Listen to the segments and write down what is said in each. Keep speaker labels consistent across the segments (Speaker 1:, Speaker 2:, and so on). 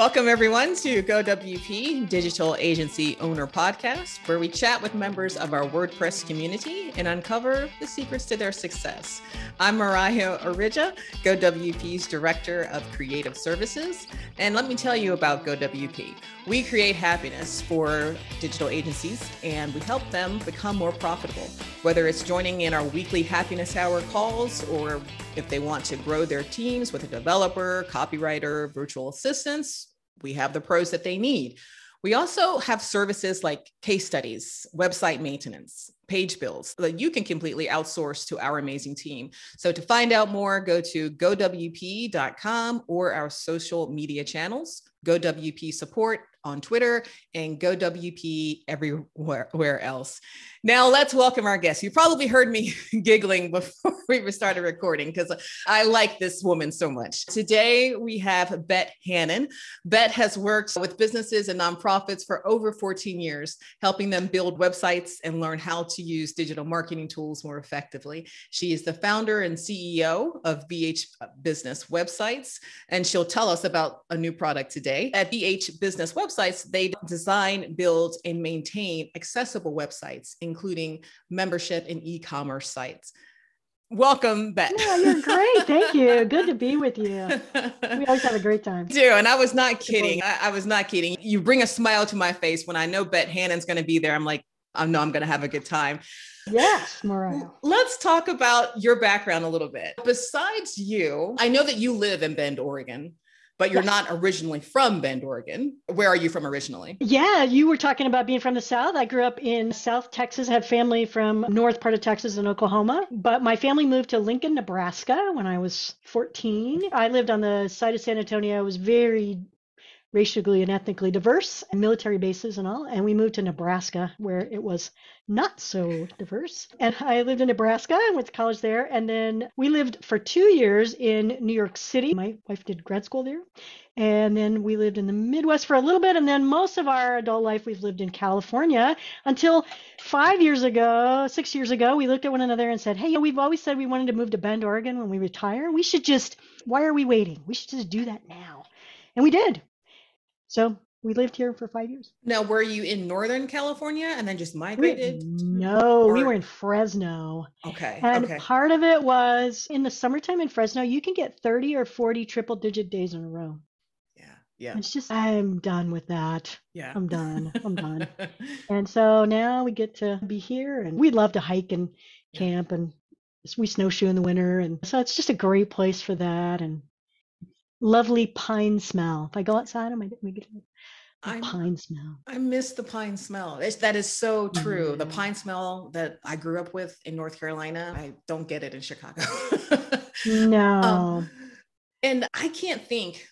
Speaker 1: Welcome, everyone, to GoWP Digital Agency Owner Podcast, where we chat with members of our WordPress community and uncover the secrets to their success. I'm Mariah Orija, GoWP's Director of Creative Services. And let me tell you about GoWP. We create happiness for digital agencies and we help them become more profitable. Whether it's joining in our weekly happiness hour calls or if they want to grow their teams with a developer, copywriter, virtual assistants, we have the pros that they need. We also have services like case studies, website maintenance, page builds that you can completely outsource to our amazing team. So to find out more, go to gowp.com or our social media channels, GoWP support on Twitter and GoWP everywhere else. Now let's welcome our guest. You probably heard me giggling before we started recording because I like this woman so much. Today we have Bet Hannon. Bet has worked with businesses and nonprofits for over 14 years, helping them build websites and learn how to use digital marketing tools more effectively. She is the founder and CEO of BH Business Websites, and she'll tell us about a new product today. At BH Business Websites, they design, build, and maintain accessible websites including membership and e-commerce sites. Welcome, Bet.
Speaker 2: Yeah, you're great. Thank you. Good to be with you. We always have a great time.
Speaker 1: Do and I was not kidding. I, I was not kidding. You bring a smile to my face when I know Bet Hannon's going to be there. I'm like, I know I'm going to have a good time.
Speaker 2: Yes, Mariah.
Speaker 1: Let's talk about your background a little bit. Besides you, I know that you live in Bend, Oregon but you're not originally from Bend, Oregon. Where are you from originally?
Speaker 2: Yeah, you were talking about being from the South. I grew up in South Texas, had family from north part of Texas and Oklahoma, but my family moved to Lincoln, Nebraska when I was 14. I lived on the side of San Antonio. I was very racially and ethnically diverse military bases and all. And we moved to Nebraska where it was not so diverse. And I lived in Nebraska and went to college there. And then we lived for two years in New York City. My wife did grad school there. And then we lived in the Midwest for a little bit. And then most of our adult life, we've lived in California until five years ago, six years ago, we looked at one another and said, Hey, we've always said we wanted to move to Bend, Oregon when we retire. We should just, why are we waiting? We should just do that now. And we did. So we lived here for five years.
Speaker 1: Now, were you in Northern California and then just migrated?
Speaker 2: We, no, or... we were in Fresno.
Speaker 1: Okay.
Speaker 2: And
Speaker 1: okay.
Speaker 2: part of it was in the summertime in Fresno, you can get 30 or 40 triple digit days in a row.
Speaker 1: Yeah. Yeah.
Speaker 2: It's just, I'm done with that.
Speaker 1: Yeah.
Speaker 2: I'm done. I'm done. and so now we get to be here and we love to hike and camp and we snowshoe in the winter. And so it's just a great place for that. And lovely pine smell. If I go outside, I might get a pine smell.
Speaker 1: I miss the pine smell. It's, that is so true. Mm-hmm. The pine smell that I grew up with in North Carolina, I don't get it in Chicago.
Speaker 2: no. Um,
Speaker 1: and I can't think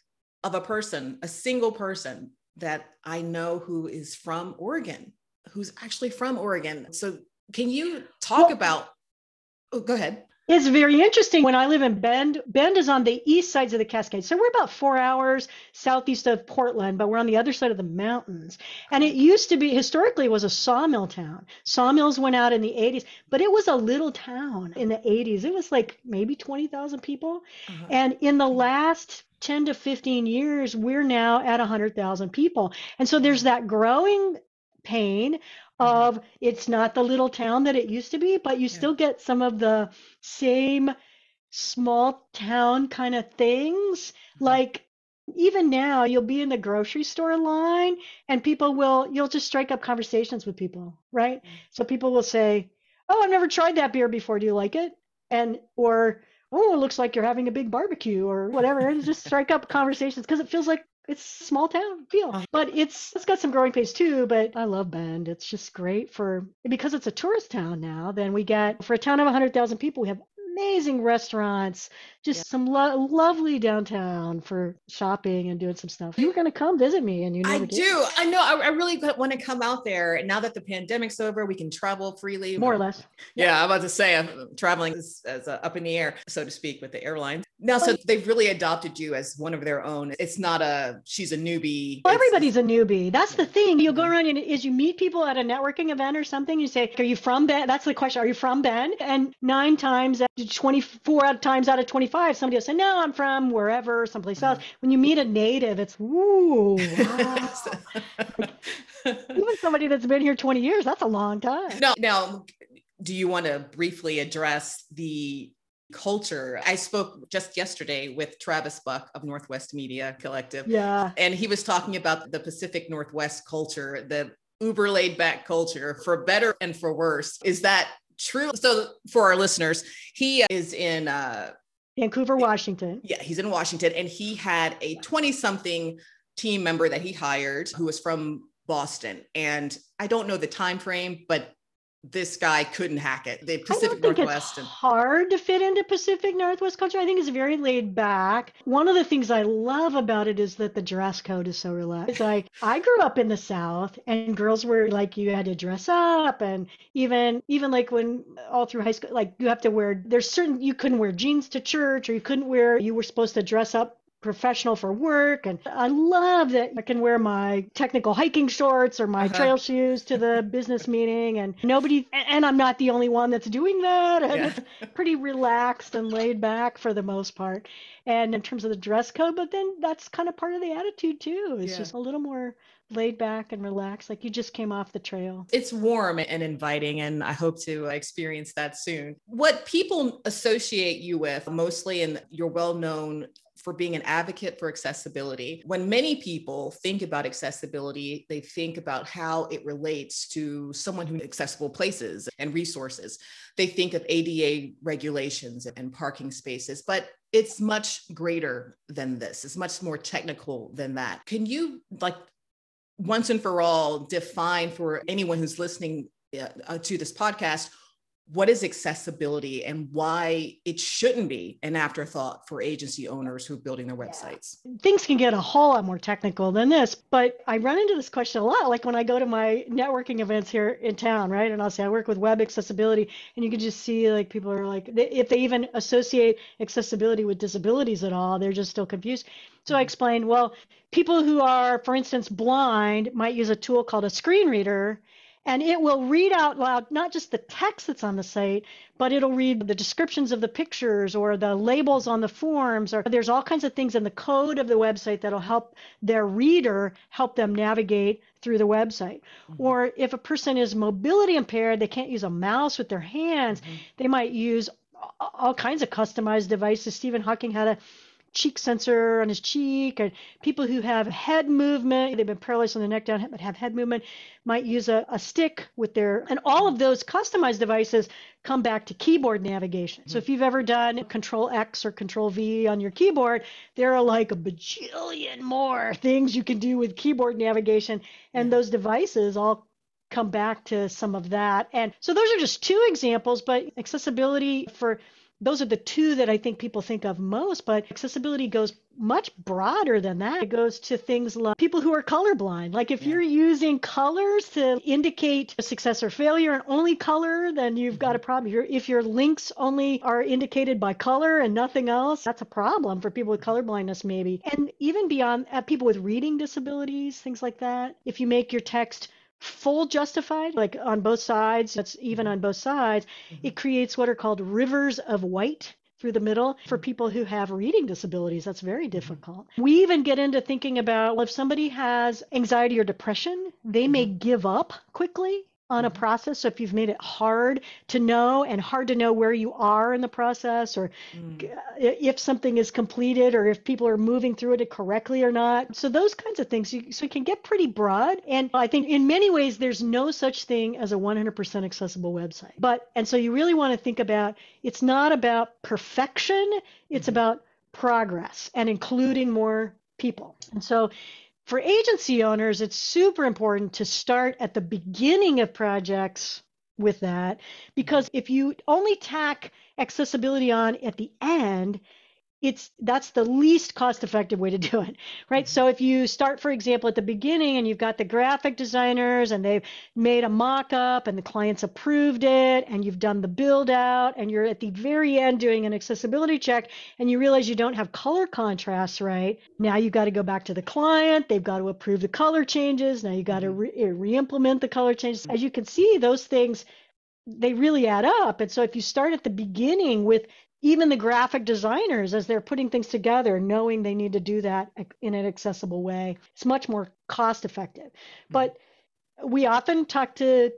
Speaker 1: of a person, a single person that I know who is from Oregon, who's actually from Oregon. So can you talk well, about? Oh, go ahead.
Speaker 2: It's very interesting. When I live in Bend, Bend is on the east sides of the Cascades. So we're about four hours southeast of Portland, but we're on the other side of the mountains. And it used to be, historically, was a sawmill town. Sawmills went out in the 80s, but it was a little town in the 80s. It was like maybe 20,000 people. Uh-huh. And in the last 10 to 15 years, we're now at 100,000 people. And so there's that growing pain. Of it's not the little town that it used to be, but you yeah. still get some of the same small town kind of things. Mm-hmm. Like even now, you'll be in the grocery store line and people will, you'll just strike up conversations with people, right? Mm-hmm. So people will say, Oh, I've never tried that beer before. Do you like it? And, or, Oh, it looks like you're having a big barbecue or whatever. And just strike up conversations because it feels like it's small town feel uh-huh. but it's it's got some growing pains too but i love bend. It's just great for because it's a tourist town now then we get for a town of 100000 people we have amazing restaurants just yeah. some lo- lovely downtown for shopping and doing some stuff. You were going to come visit me and you
Speaker 1: i do. i know I, I really want to come out there. Now that the pandemic's over we can travel freely.
Speaker 2: More or less.
Speaker 1: Yeah, yeah. I'm about to say i'm traveling is, as, uh, up in the air so to speak with the airlines now, so they've really adopted you as one of their own. It's not a she's a newbie.
Speaker 2: Well, everybody's a newbie. That's the thing. You'll go around and is you meet people at a networking event or something. You say, "Are you from Bend?" That's the question. Are you from Bend? And nine times, twenty-four out of times out of twenty-five, somebody will say, "No, I'm from wherever, someplace else." Mm-hmm. When you meet a native, it's ooh, wow. even somebody that's been here twenty years. That's a long time.
Speaker 1: No, now, do you want to briefly address the culture. I spoke just yesterday with Travis Buck of Northwest Media Collective.
Speaker 2: Yeah.
Speaker 1: And he was talking about the Pacific Northwest culture, the uber laid back culture for better and for worse. Is that true? So for our listeners, he is in uh,
Speaker 2: Vancouver, Washington.
Speaker 1: Yeah, he's in Washington and he had a 20 something team member that he hired who was from Boston. And I don't know the time frame, but this guy couldn't hack it. The Pacific Northwest.
Speaker 2: It's and- hard to fit into Pacific Northwest culture. I think it's very laid back. One of the things I love about it is that the dress code is so relaxed. It's like I grew up in the South, and girls were like you had to dress up, and even even like when all through high school, like you have to wear. There's certain you couldn't wear jeans to church, or you couldn't wear. You were supposed to dress up professional for work. And I love that I can wear my technical hiking shorts or my uh-huh. trail shoes to the business meeting. And nobody, and I'm not the only one that's doing that. And yeah. it's pretty relaxed and laid back for the most part. And in terms of the dress code, but then that's kind of part of the attitude too. It's yeah. just a little more laid back and relaxed, like you just came off the trail.
Speaker 1: It's warm and inviting, and I hope to experience that soon. What people associate you with mostly, and you're well known for being an advocate for accessibility. When many people think about accessibility, they think about how it relates to someone who accessible places and resources. They think of ADA regulations and parking spaces, but it's much greater than this. It's much more technical than that. Can you like once and for all define for anyone who's listening uh, to this podcast what is accessibility and why it shouldn't be an afterthought for agency owners who are building their websites?
Speaker 2: Things can get a whole lot more technical than this, but I run into this question a lot. Like when I go to my networking events here in town, right? And I'll say I work with web accessibility, and you can just see like people are like, if they even associate accessibility with disabilities at all, they're just still confused. So I mm-hmm. explained, well, people who are, for instance, blind might use a tool called a screen reader and it will read out loud not just the text that's on the site, but it'll read the descriptions of the pictures or the labels on the forms, or there's all kinds of things in the code of the website that'll help their reader help them navigate through the website. Mm-hmm. Or if a person is mobility impaired, they can't use a mouse with their hands, mm-hmm. they might use all kinds of customized devices. Stephen Hawking had a cheek sensor on his cheek, and people who have head movement, they've been paralyzed on the neck down, but have head movement, might use a, a stick with their, and all of those customized devices come back to keyboard navigation. So hmm. if you've ever done Control X or Control V on your keyboard, there are like a bajillion more things you can do with keyboard navigation, and those devices all come back to some of that. And so those are just two examples, but accessibility for those are the two that I think people think of most, but accessibility goes much broader than that. It goes to things like people who are colorblind. Like if yeah. you're using colors to indicate success or failure and only color, then you've mm-hmm. got a problem. if your links only are indicated by color and nothing else, that's a problem for people with colorblindness, maybe. And even beyond uh, people with reading disabilities, things like that. If you make your text full justified, like on both sides, that's even mm-hmm. on both sides, mm-hmm. it creates what are called rivers of white through the middle for mm-hmm. people who have reading disabilities that's very mm-hmm. difficult we even get into thinking about well, if somebody has anxiety or depression they may give up quickly on a mm-hmm. process. So if you've made it hard to know and hard to know where you are in the process, or mm. if something is completed, or if people are moving through it correctly or not. So those kinds of things. You, so it can get pretty broad. And I think in many ways, there's no such thing as a 100% accessible website. But, and so you really want to think about it's not about perfection, it's mm-hmm. about progress and including more people. And so for agency owners, it's super important to start at the beginning of projects with that because if you only tack accessibility on at the end, it's that's the least cost effective way to do it right mm-hmm. so if you start for example at the beginning and you've got the graphic designers and they've made a mock-up and the clients approved it and you've done the build out and you're at the very end doing an accessibility check and you realize you don't have color contrast right now you've got to go back to the client they've got to approve the color changes now you've got to mm-hmm. re- implement the color changes as you can see those things they really add up. And so if you start at the beginning with even the graphic designers as they're putting things together knowing they need to do that in an accessible way it's much more cost effective mm-hmm. but we often talk to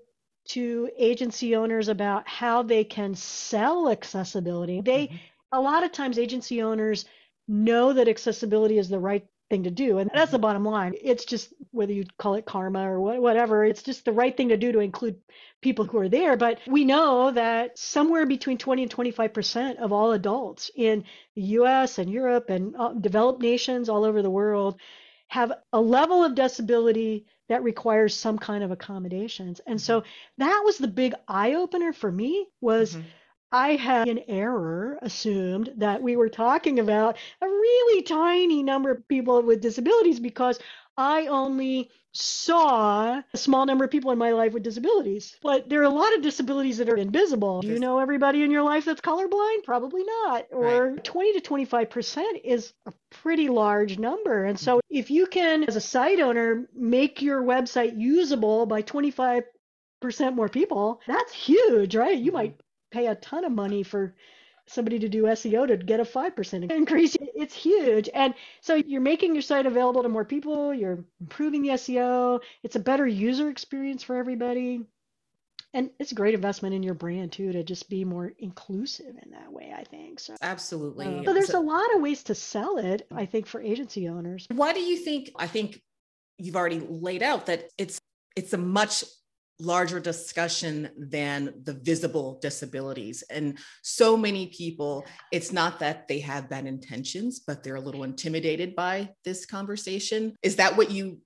Speaker 2: to agency owners about how they can sell accessibility they mm-hmm. a lot of times agency owners know that accessibility is the right thing to do. And that's the mm-hmm. bottom line. It's just whether you call it karma or whatever, it's just the right thing to do to include people who are there. But we know that somewhere between 20 and 25% of all adults in the US and Europe and uh, developed nations all over the world have a level of disability that requires some kind of accommodations. And so mm-hmm. that was the big eye opener for me was mm-hmm I had an error assumed that we were talking about a really tiny number of people with disabilities because I only saw a small number of people in my life with disabilities. But there are a lot of disabilities that are invisible. Do you know everybody in your life that's colorblind? Probably not. Or right. 20 to 25% is a pretty large number. And so mm-hmm. if you can, as a site owner, make your website usable by 25 percent more people that's huge right you might pay a ton of money for somebody to do SEO to get a 5% increase. It's huge. And so you're making your site available to more people, you're improving the SEO, it's a better user experience for everybody. And it's a great investment in your brand too to just be more inclusive in that way, I think. So
Speaker 1: Absolutely. Uh,
Speaker 2: so there's so, a lot of ways to sell it, I think, for agency owners.
Speaker 1: Why do you think I think you've already laid out that it's it's a much larger discussion than the visible disabilities. And so many people, it's not that they have bad intentions, but they're a little intimidated by this conversation. Is that what you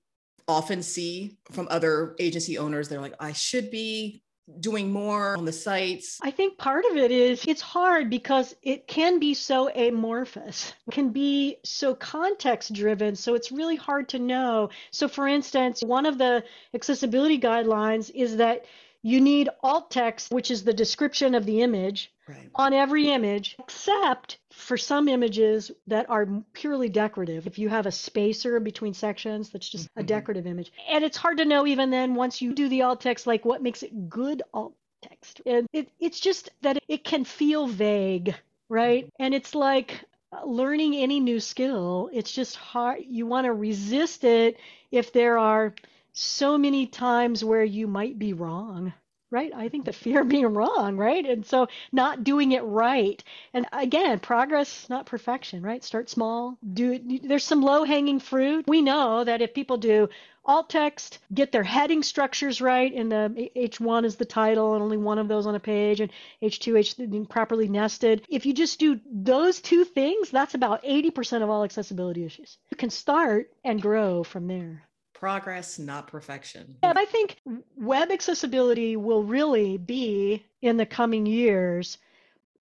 Speaker 1: often see from other agency owners? They're like, I should be doing more on the sites?
Speaker 2: I think part of it is it's hard because it can be so amorphous, it can be so context driven. So it's really hard to know. So, for instance, one of the accessibility guidelines is that you need alt text, which is the description of the image, right. on every image, except for some images that are purely decorative. If you have a spacer between sections, that's just mm-hmm. a decorative image. And it's hard to know even then once you do the alt text, like what makes it good alt text. And it, it's just that it can feel vague, right? Mm-hmm. And it's like learning any new skill, it's just hard. You want to resist it if there are so many times where you might be wrong right? I think the fear of being wrong right? And so not doing it right. And again progress not perfection right? Start small do there's some low hanging fruit. We know that if people do alt text get their heading structures right and the h1 is the title and only one of those on a page and h2 h properly nested. If you just do those two things that's about 80% of all accessibility issues. You can start and grow from there
Speaker 1: progress, not perfection.
Speaker 2: And I think web accessibility will really be in the coming years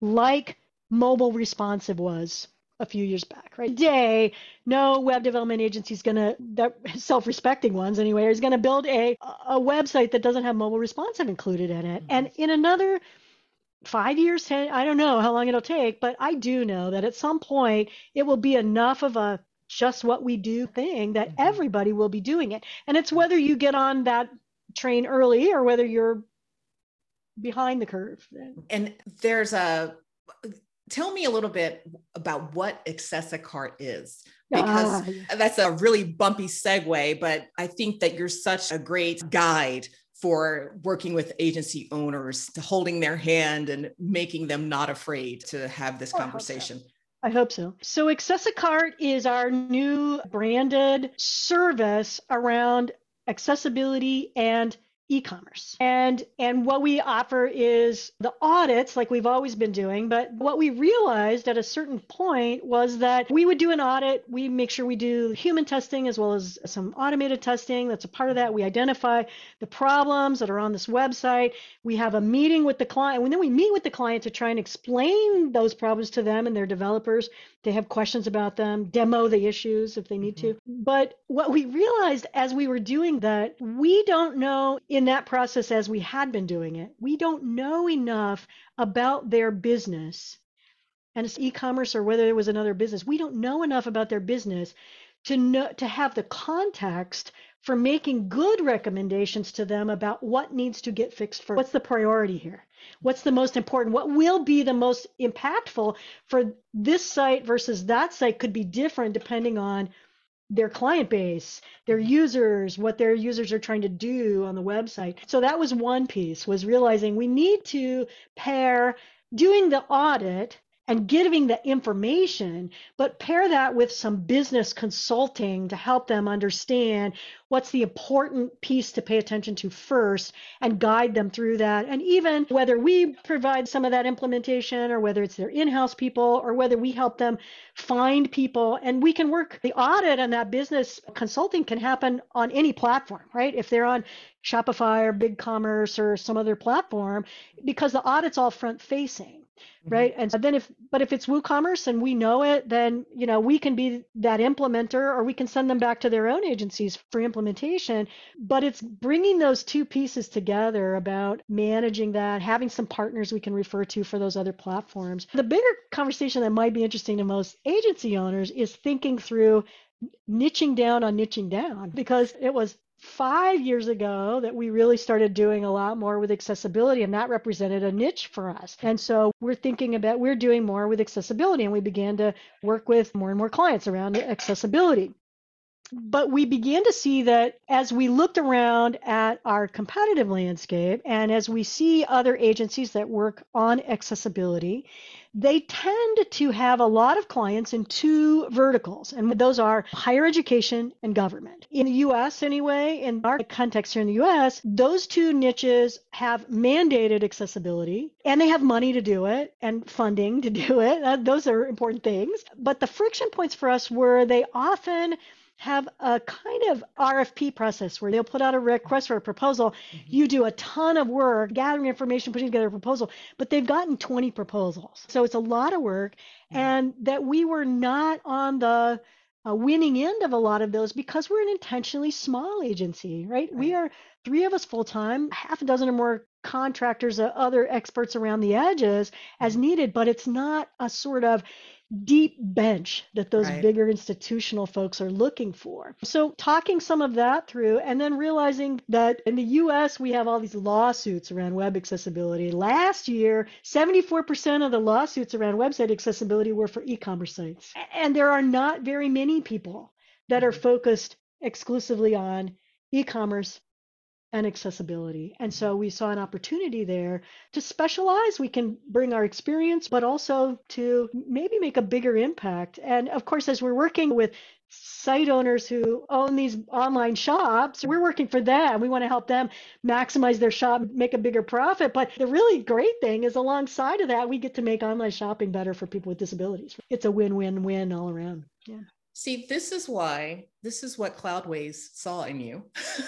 Speaker 2: like mobile responsive was a few years back, right? Today, no web development agency is going to, that self-respecting ones anyway, is going to build a, a website that doesn't have mobile responsive included in it. Mm-hmm. And in another five years, ten, I don't know how long it'll take, but I do know that at some point it will be enough of a just what we do thing that mm-hmm. everybody will be doing it. And it's whether you get on that train early or whether you're behind the curve.
Speaker 1: And there's a tell me a little bit about what excess AccessiCart is because ah, that's a really bumpy segue but i think that you're such a great guide for working with agency owners to holding their hand and making them not afraid to have this oh, conversation
Speaker 2: I hope so. So AccessiCart is our new branded service around accessibility and e-commerce. And and what we offer is the audits like we've always been doing, but what we realized at a certain point was that we would do an audit, we make sure we do human testing as well as some automated testing. That's a part of that. We identify the problems that are on this website. We have a meeting with the client, and then we meet with the client to try and explain those problems to them and their developers they have questions about them, demo the issues if they need mm-hmm. to. But what we realized as we were doing that, we don't know in that process as we had been doing it, we don't know enough about their business and it's e-commerce or whether it was another business. We don't know enough about their business to know to have the context for making good recommendations to them about what needs to get fixed first. What's the priority here? What's the most important? What will be the most impactful for this site versus that site could be different depending on their client base, their mm-hmm. users, what their users are trying to do on the website. So that was one piece was realizing we need to pair doing the audit and giving the information, but pair that with some business consulting to help them understand what's the important piece to pay attention to first and guide them through that. And even whether we provide some of that implementation or whether it's their in house people or whether we help them find people and we can work the audit and that business consulting can happen on any platform, right? If they're on Shopify or BigCommerce or some other platform, because the audit's all front facing. Mm-hmm. right? And then if but if it's woocommerce and we know it then you know we can be that implementer or we can send them back to their own agencies for implementation. But it's bringing those two pieces together about managing that having some partners we can refer to for those other platforms. The bigger conversation that might be interesting to most agency owners is thinking through niching down on niching down because it was five years ago that we really started doing a lot more with accessibility, and that represented a niche for us. And so we're thinking about we're doing more with accessibility, and we began to work with more and more clients around accessibility. But we began to see that as we looked around at our competitive landscape and as we see other agencies that work on accessibility, they tend to have a lot of clients in two verticals, and those are higher education and government. In the US, anyway, in our context here in the US, those two niches have mandated accessibility and they have money to do it and funding to do it. Uh, those are important things. But the friction points for us were they often have a kind of RFP process where they'll put out a request for a proposal. Mm-hmm. You do a ton of work gathering information, putting together a proposal, but they've gotten 20 proposals. So it's a lot of work. Mm-hmm. And that we were not on the uh, winning end of a lot of those because we're an intentionally small agency, right? right. We are three of us full time, half a dozen or more contractors, uh, other experts around the edges as mm-hmm. needed, but it's not a sort of deep bench that those right. bigger institutional folks are looking for. So, talking some of that through, and then realizing that in the US, we have all these lawsuits around web accessibility. Last year, 74% of the lawsuits around website accessibility were for e commerce sites. And there are not very many people that are mm-hmm. focused exclusively on e commerce and accessibility. And so we saw an opportunity there to specialize. We can bring our experience, but also to maybe make a bigger impact. And of course, as we're working with site owners who own these online shops, we're working for them. We want to help them maximize their shop, make a bigger profit. But the really great thing is alongside of that, we get to make online shopping better for people with disabilities. It's a win win win all around. Yeah.
Speaker 1: See, this is why, this is what Cloudways saw in you.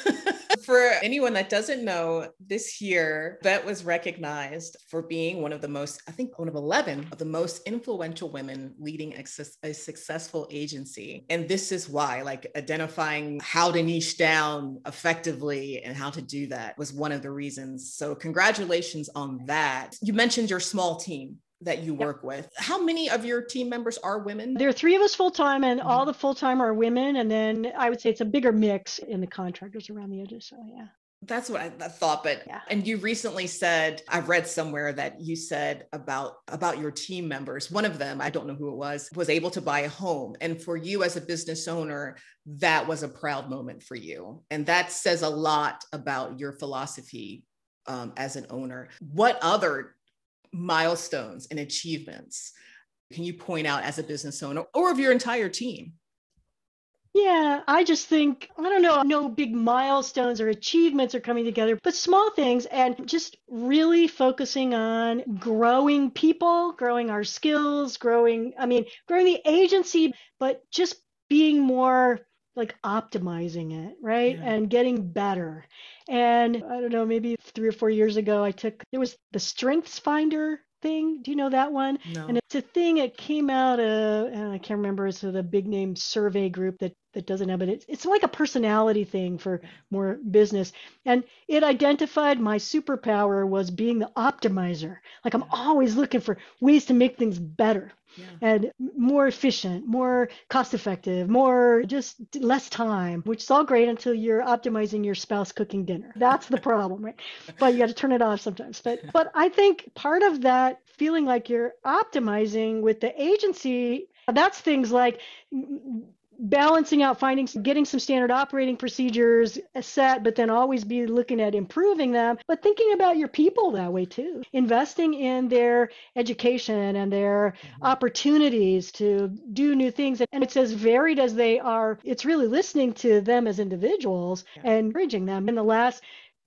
Speaker 1: for anyone that doesn't know, this year, Bet was recognized for being one of the most, I think, one of 11 of the most influential women leading a, a successful agency. And this is why, like, identifying how to niche down effectively and how to do that was one of the reasons. So, congratulations on that. You mentioned your small team that you work with. How many of your team members are women?
Speaker 2: There are three of us full time, and mm-hmm. all the full time are women. And then I would say it's a bigger mix in the contractors around the edges. So, yeah.
Speaker 1: That's what I, I thought, but yeah. and you recently said I've read somewhere that you said about about your team members. One of them, I don't know who it was, was able to buy a home, and for you as a business owner, that was a proud moment for you, and that says a lot about your philosophy um, as an owner. What other milestones and achievements can you point out as a business owner or of your entire team?
Speaker 2: Yeah, I just think, I don't know, no big milestones or achievements are coming together, but small things and just really focusing on growing people, growing our skills, growing, I mean, growing the agency, but just being more like optimizing it, right? Yeah. And getting better. And I don't know, maybe three or four years ago, I took, there was the Strengths Finder thing. Do you know that one?
Speaker 1: No.
Speaker 2: And it's a thing It came out of, I can't remember, it's the big name survey group that that doesn't have it. It's, it's like a personality thing for more business. And it identified my superpower was being the optimizer. Like I'm always looking for ways to make things better yeah. and more efficient, more cost effective, more just less time, which is all great until you're optimizing your spouse cooking dinner. That's the problem, right? but you got to turn it off sometimes. But but I think part of that feeling like you're optimizing with the agency that's things like balancing out finding getting some standard operating procedures set but then always be looking at improving them but thinking about your people that way too. Investing in their education and their mm-hmm. opportunities to do new things. And it's as varied as they are it's really listening to them as individuals and encouraging them. In the last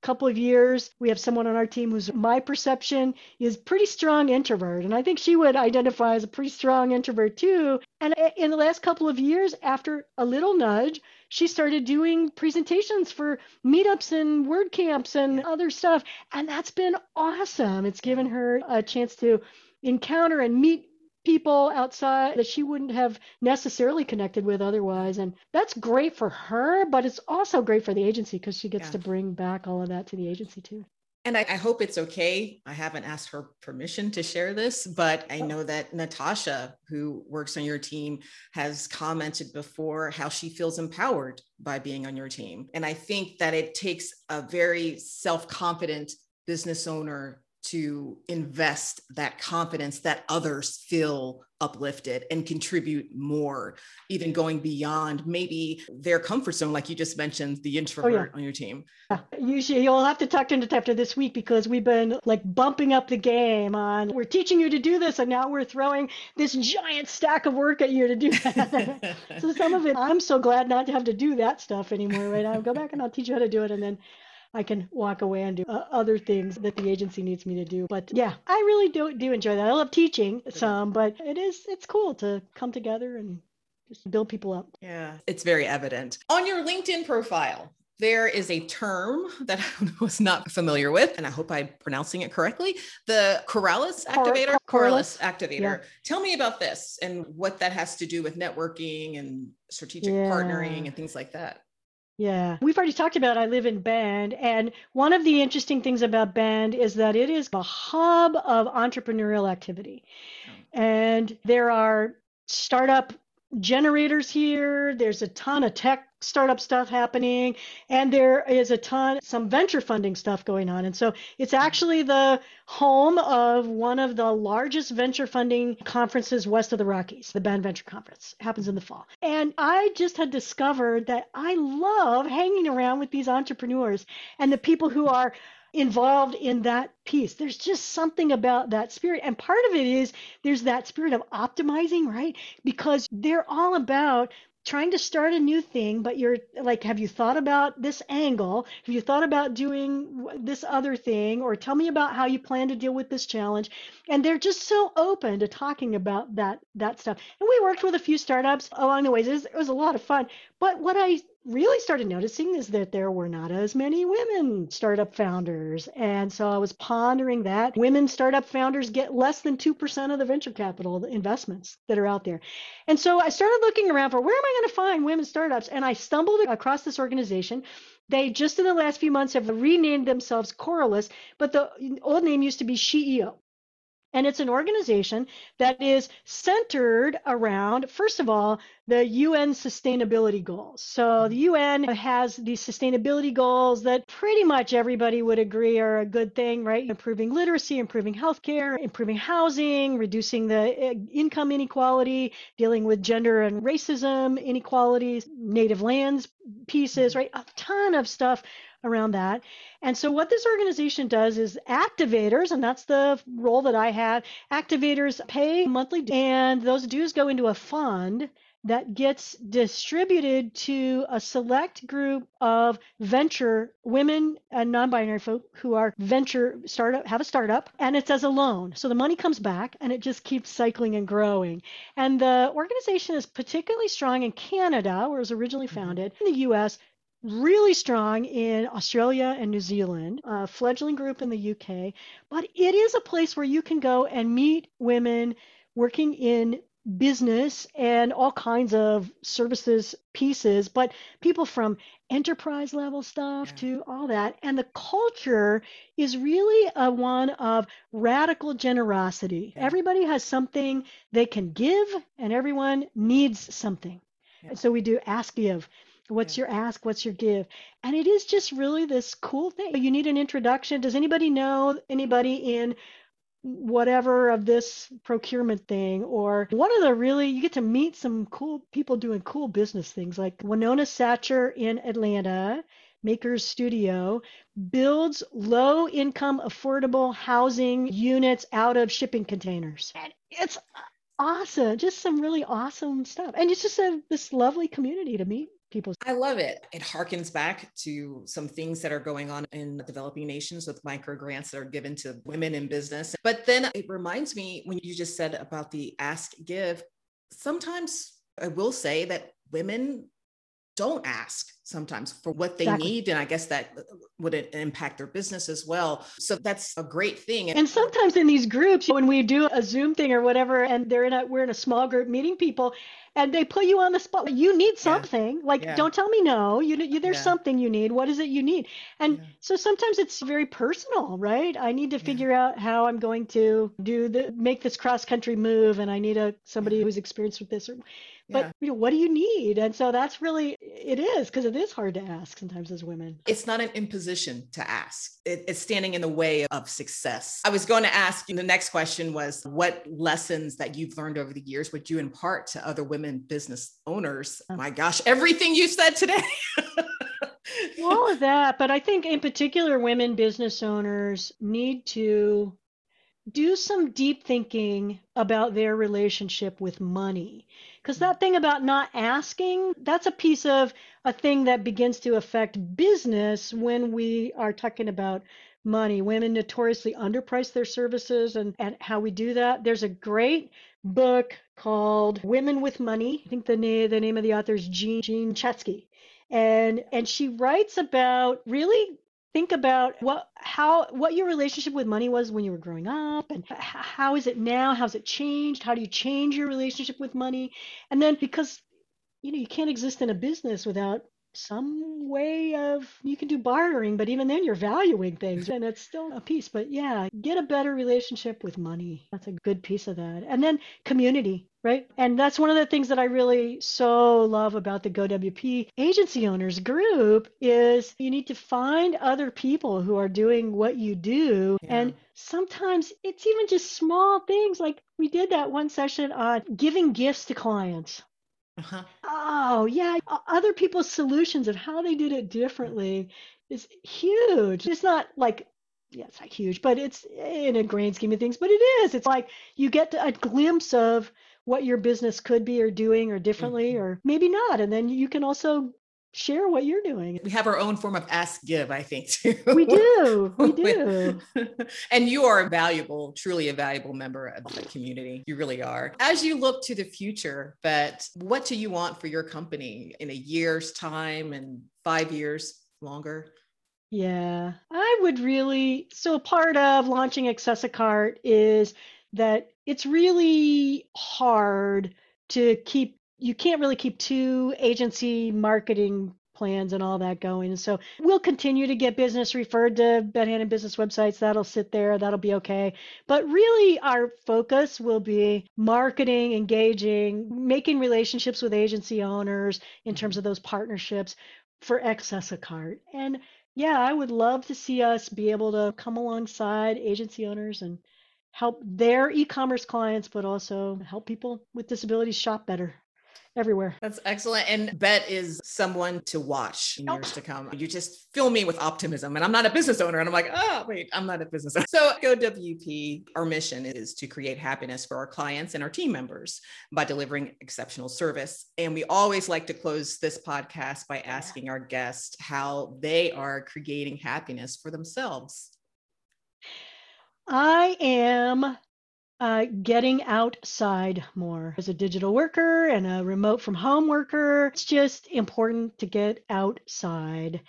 Speaker 2: couple of years. We have someone on our team who's my perception is pretty strong introvert. And I think she would identify as a pretty strong introvert too. And in the last couple of years, after a little nudge, she started doing presentations for meetups and WordCamps and other stuff. And that's been awesome. It's given her a chance to encounter and meet people outside that she wouldn't have necessarily connected with otherwise. And that's great for her, but it's also great for the agency because she gets yeah. to bring back all of that to the agency too.
Speaker 1: And I, I, hope it's okay. I haven't asked her permission to share this, but I oh. know that Natasha, who works on your team, has commented before how she feels empowered by being on your team. And I think that it takes a very self confident business owner to invest that confidence that others feel uplifted and contribute more, even going beyond maybe their comfort zone, like you just mentioned, the oh, introvert oh, yeah. on your team.
Speaker 2: Yeah. Usually you'll have to talk to Detector this week because we've been like bumping up the game on we're teaching you to do this and now we're throwing this giant stack of work at you to do that. so some of it I'm so glad not to have to do that stuff anymore, right? I'll go back and I'll teach you how to do it and then I can walk away and do uh, other things that the agency needs me to do. But yeah, I really do do enjoy that. I love teaching some, but it is it's cool to come together and just build people up.
Speaker 1: Yeah, it's very evident. On your LinkedIn profile, there is a term that I was not familiar with, and I hope I'm pronouncing it correctly. The Coralus activator.
Speaker 2: Coralus
Speaker 1: activator. Yeah. Tell me about this and what that has to do with networking and strategic yeah. partnering and things like that.
Speaker 2: Yeah, we've already talked about I live in Bend. And one of the interesting things about Bend is that it is a hub of entrepreneurial activity. Hmm. And there are startup generators here. There's a ton of tech startup stuff happening and there is a ton some venture funding stuff going on and so it's actually the home of one of the largest venture funding conferences west of the rockies the bend venture conference it happens in the fall and i just had discovered that i love hanging around with these entrepreneurs and the people who are involved in that piece. There's just something about that spirit. And part of it is there's that spirit of optimizing, right? Because they're all about trying to start a new thing, but you're like, have you thought about this angle? Have you thought about doing this other thing? Or tell me about how you plan to deal with this challenge. And they're just so open to talking about that that stuff. And we worked with a few startups along the way. It was, it was a lot of fun. But what I really started noticing is that there were not as many women startup founders. And so I was pondering that. Women startup founders get less than 2% of the venture capital investments that are out there. And so I started looking around for where am I going to find women startups? And I stumbled across this organization. They just in the last few months have renamed themselves Coralus, but the old name used to be SheEO. And it's an organization that is centered around, first of all, the UN sustainability goals. So the UN has these sustainability goals that pretty much everybody would agree are a good thing, right? Improving literacy, improving healthcare, improving housing, reducing the eh, income inequality, dealing with gender and racism inequalities, native lands pieces, right? A ton of stuff around that. And so, what this organization does is activators, and that's the role that I have, activators pay monthly, and those dues go into a fund that gets distributed to a select group of venture women and non-binary folk who are venture startup have a startup and it's as a loan so the money comes back and it just keeps cycling and growing and the organization is particularly strong in canada where it was originally mm-hmm. founded in the us really strong in Australia and New Zealand, a fledgling group in the UK, but it is a place where you can go and meet women working in business and all kinds of services pieces, but people from enterprise level stuff yeah. to all that. And the culture is really a one of radical generosity. Yeah. Everybody has something they can give, and everyone needs something. Yeah. So we do ask give. What's your ask? What's your give? And it is just really this cool thing. You need an introduction. Does anybody know anybody in whatever of this procurement thing or one of the really you get to meet some cool people doing cool business things like winona satcher in atlanta makers studio builds low income affordable housing units out of shipping containers and it's awesome just some really awesome stuff and it's just a, this lovely community to meet people.
Speaker 1: I love it. It harkens back to some things that are going on in developing nations with micro grants that are given to women in business. But then it reminds me when you just said about the ask give, sometimes I will say that women don't ask sometimes for what they exactly. need and i guess that uh, would impact their business as well so that's a great thing
Speaker 2: and sometimes in these groups when we do a zoom thing or whatever and they're in a we're in a small group meeting people and they put you on the spot. You need something. Yeah. Like, yeah. don't tell me no. You, you there's yeah. something you need. What is it you need? And so sometimes it's very personal, right? I need to figure out how I'm going to do the make this cross country move, and I need a somebody who's experienced with this. Or, but you know, what do you need? And so that's really it is because it is hard to ask sometimes as women.
Speaker 1: It's not an imposition to ask. It, it's standing in the way of success. I was going to ask you. The next question was, what lessons that you've learned over the years would you impart to other women? women business owners. Oh my gosh, everything you said today.
Speaker 2: All of that. But I think in particular, women business owners need to do some deep thinking about their relationship with money. Because that thing about not asking, that's a piece of a thing that begins to affect business when we are talking about money. Women notoriously underprice their services and, and how we do that. There's a great book called Women with Money. I think the name the name of the author is Jean Jean Chatzky. And and she writes about really think about what how what your relationship with money was when you were growing up and how is it now? How's it changed? How do you change your relationship with money? And then because you know you can't exist in a business without some way of you can do bartering, but even then you're valuing things and it's still a piece. But yeah, get a better relationship with money. That's a good piece of that. And then community, right? And that's one of the things that I really so love about the GoWP agency owners group is you need to find other people who are doing what you do. Yeah. And sometimes it's even just small things like we did that one session on giving gifts to clients. Uh-huh. Oh, yeah. Other people's solutions of how they did it differently is huge. It's not like, yeah, it's not huge, but it's in a grand scheme of things, but it is. It's like you get a glimpse of what your business could be or doing or differently mm-hmm. or maybe not. And then you can also share what you're doing.
Speaker 1: We have our own form of ask give, I think, too.
Speaker 2: We do. We do.
Speaker 1: and you are a valuable, truly a valuable member of the community. You really are. As you look to the future, but what do you want for your company in a year's time and five years longer?
Speaker 2: Yeah, I would really. So, part of launching AccessiCart is that it's really hard to keep you can't really keep two agency marketing plans and all that going. And so we'll continue to get business referred to Bet Hannon business websites. That'll sit there. That'll be okay. But really, our focus will be marketing, engaging, making relationships with agency owners in terms of those partnerships for AccessiCart. And yeah, I would love to see us be able to come alongside agency owners and help their e-commerce clients, but also help people with disabilities shop better everywhere.
Speaker 1: That's excellent. And Bet is someone to watch in years to come. You just fill me with optimism. And I'm not a business owner. And I'm like, oh, wait, I'm not a business owner. So, GoWP, our mission is to create happiness for our clients and our team members by delivering exceptional service. And we always like to close this podcast by asking our guests how they are creating happiness for themselves.
Speaker 2: I am uh, getting outside more. As a digital worker and a remote from home worker, it's just important to get outside.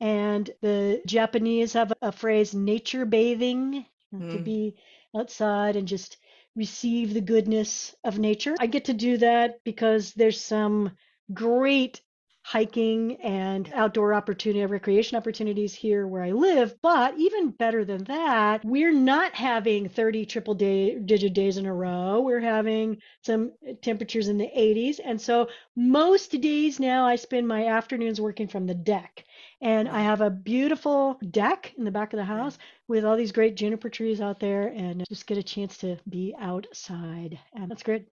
Speaker 2: And the Japanese have a phrase, nature bathing, mm. to be outside and just receive the goodness of nature. I get to do that because there's some great hiking and outdoor opportunity, recreation opportunities here where I live. But even better than that, we're not having 30 triple day, digit days in a row. We're having some temperatures in the 80s. And so most days now I spend my afternoons working from the deck. And I have a beautiful deck in the back of the house with all these great juniper trees out there and just get a chance to be outside. And that's great.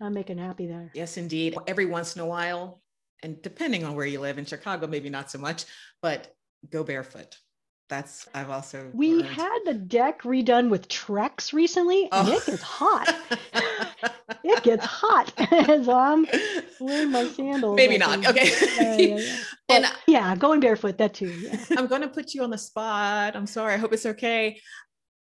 Speaker 2: I'm making happy there.
Speaker 1: Yes, indeed. Every once in a while, and depending on where you live in Chicago, maybe not so much, but go barefoot. That's I've also
Speaker 2: we learned. had the deck redone with Trex recently, and oh. it gets hot. it gets hot, so I'm wearing my sandals.
Speaker 1: Maybe not. Okay.
Speaker 2: Yeah, yeah, yeah. and yeah, going barefoot that too. Yeah.
Speaker 1: I'm going to put you on the spot. I'm sorry. I hope it's okay.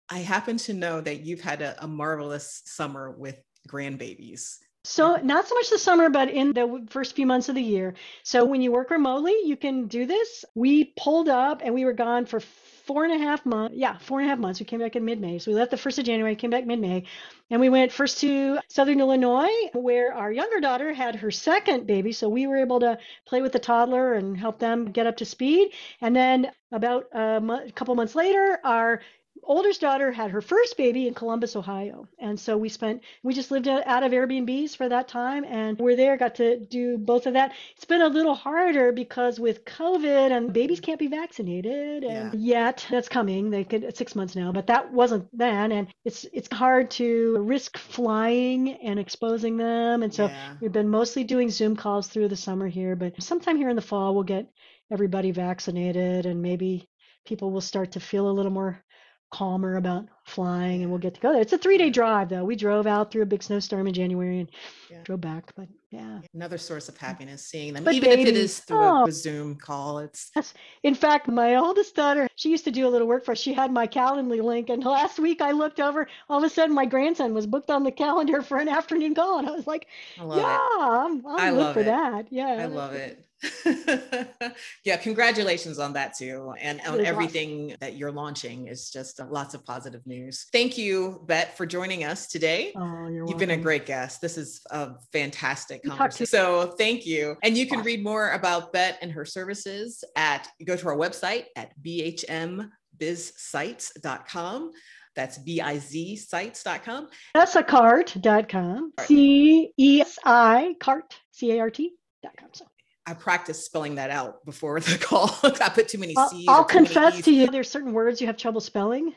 Speaker 1: I happen to know that you've had a, a marvelous summer with grandbabies.
Speaker 2: So not so much the summer, but in the first few months of the year. So when you work remotely, you can do this. We pulled up and we were gone for four and a half months. Yeah, four and a half months. We came back in mid-May. So we left the first of January, came back mid-May, and we went first to Southern Illinois, where our younger daughter had her second baby. So we were able to play with the toddler and help them get up to speed. And then about a, a couple months later, our oldest daughter had her first baby in Columbus, Ohio. And so we spent, we just lived out of Airbnbs for that time and we're there, got to do both of that. It's been a little harder because with COVID and babies can't be vaccinated and yeah. yet that's coming. They could six months now, but that wasn't then. And it's, it's hard to risk flying and exposing them. And so yeah. we've been mostly doing Zoom calls through the summer here, but sometime here in the fall, we'll get everybody vaccinated and maybe people will start to feel a little more calmer about flying and we'll get to go there. It's a three day drive though. We drove out through a big snowstorm in January and yeah. drove back. But yeah.
Speaker 1: Another source of happiness seeing them. But Even baby, if it is through oh, a Zoom call. It's
Speaker 2: yes. in fact, my oldest daughter, she used to do a little work for us. She had my Calendly link. And last week I looked over, all of a sudden my grandson was booked on the calendar for an afternoon call. And I was like, I yeah, it. I'm, I'm I love for it. that. Yeah.
Speaker 1: I love it. yeah, congratulations on that too. And on everything awesome. that you're launching is just uh, lots of positive news. Thank you, Bet, for joining us today.
Speaker 2: Oh, You've
Speaker 1: welcome. been a great guest. This is a fantastic conversation. So thank you. And you can read more about Bet and her services at go to our website at bhbizsites.com. That's B-I-Z sites.com.
Speaker 2: AccessiCart.com. C-E-S-I cart, C-A-R-T.com. So
Speaker 1: I practiced spelling that out before the call. I put too many
Speaker 2: C's. I'll, I'll confess to you, there's certain words you have trouble spelling.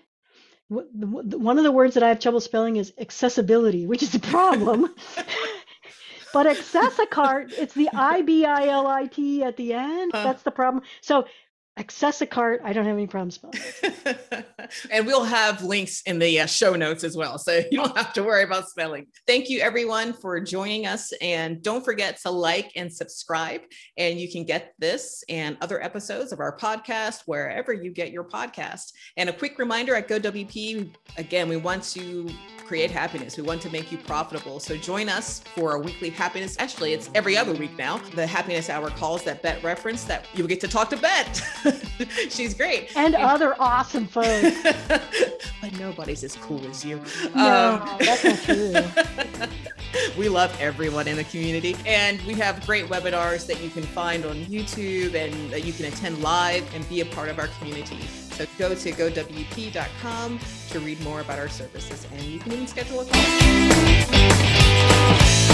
Speaker 2: One of the words that I have trouble spelling is accessibility, which is a problem. but AccessiCart, it's the I B I L I T at the end. Uh. That's the problem. So AccessiCart, I don't have any problems spelling.
Speaker 1: and we'll have links in the uh, show notes as well. So you don't have to worry about spelling. Thank you, everyone, for joining us. And don't forget to like and subscribe. And you can get this and other episodes of our podcast wherever you get your podcast. And a quick reminder at GoWP again, we want to create happiness. We want to make you profitable. So join us for a weekly happiness. Actually, it's every other week now. The happiness hour calls that Bet reference that you will get to talk to Bet. She's great.
Speaker 2: And, and other awesome folks.
Speaker 1: but nobody's as cool as you.
Speaker 2: No, um, that's not true.
Speaker 1: we love everyone in the community. And we have great webinars that you can find on YouTube and that you can attend live and be a part of our community. So go to gowp.com to read more about our services and you can even schedule a call.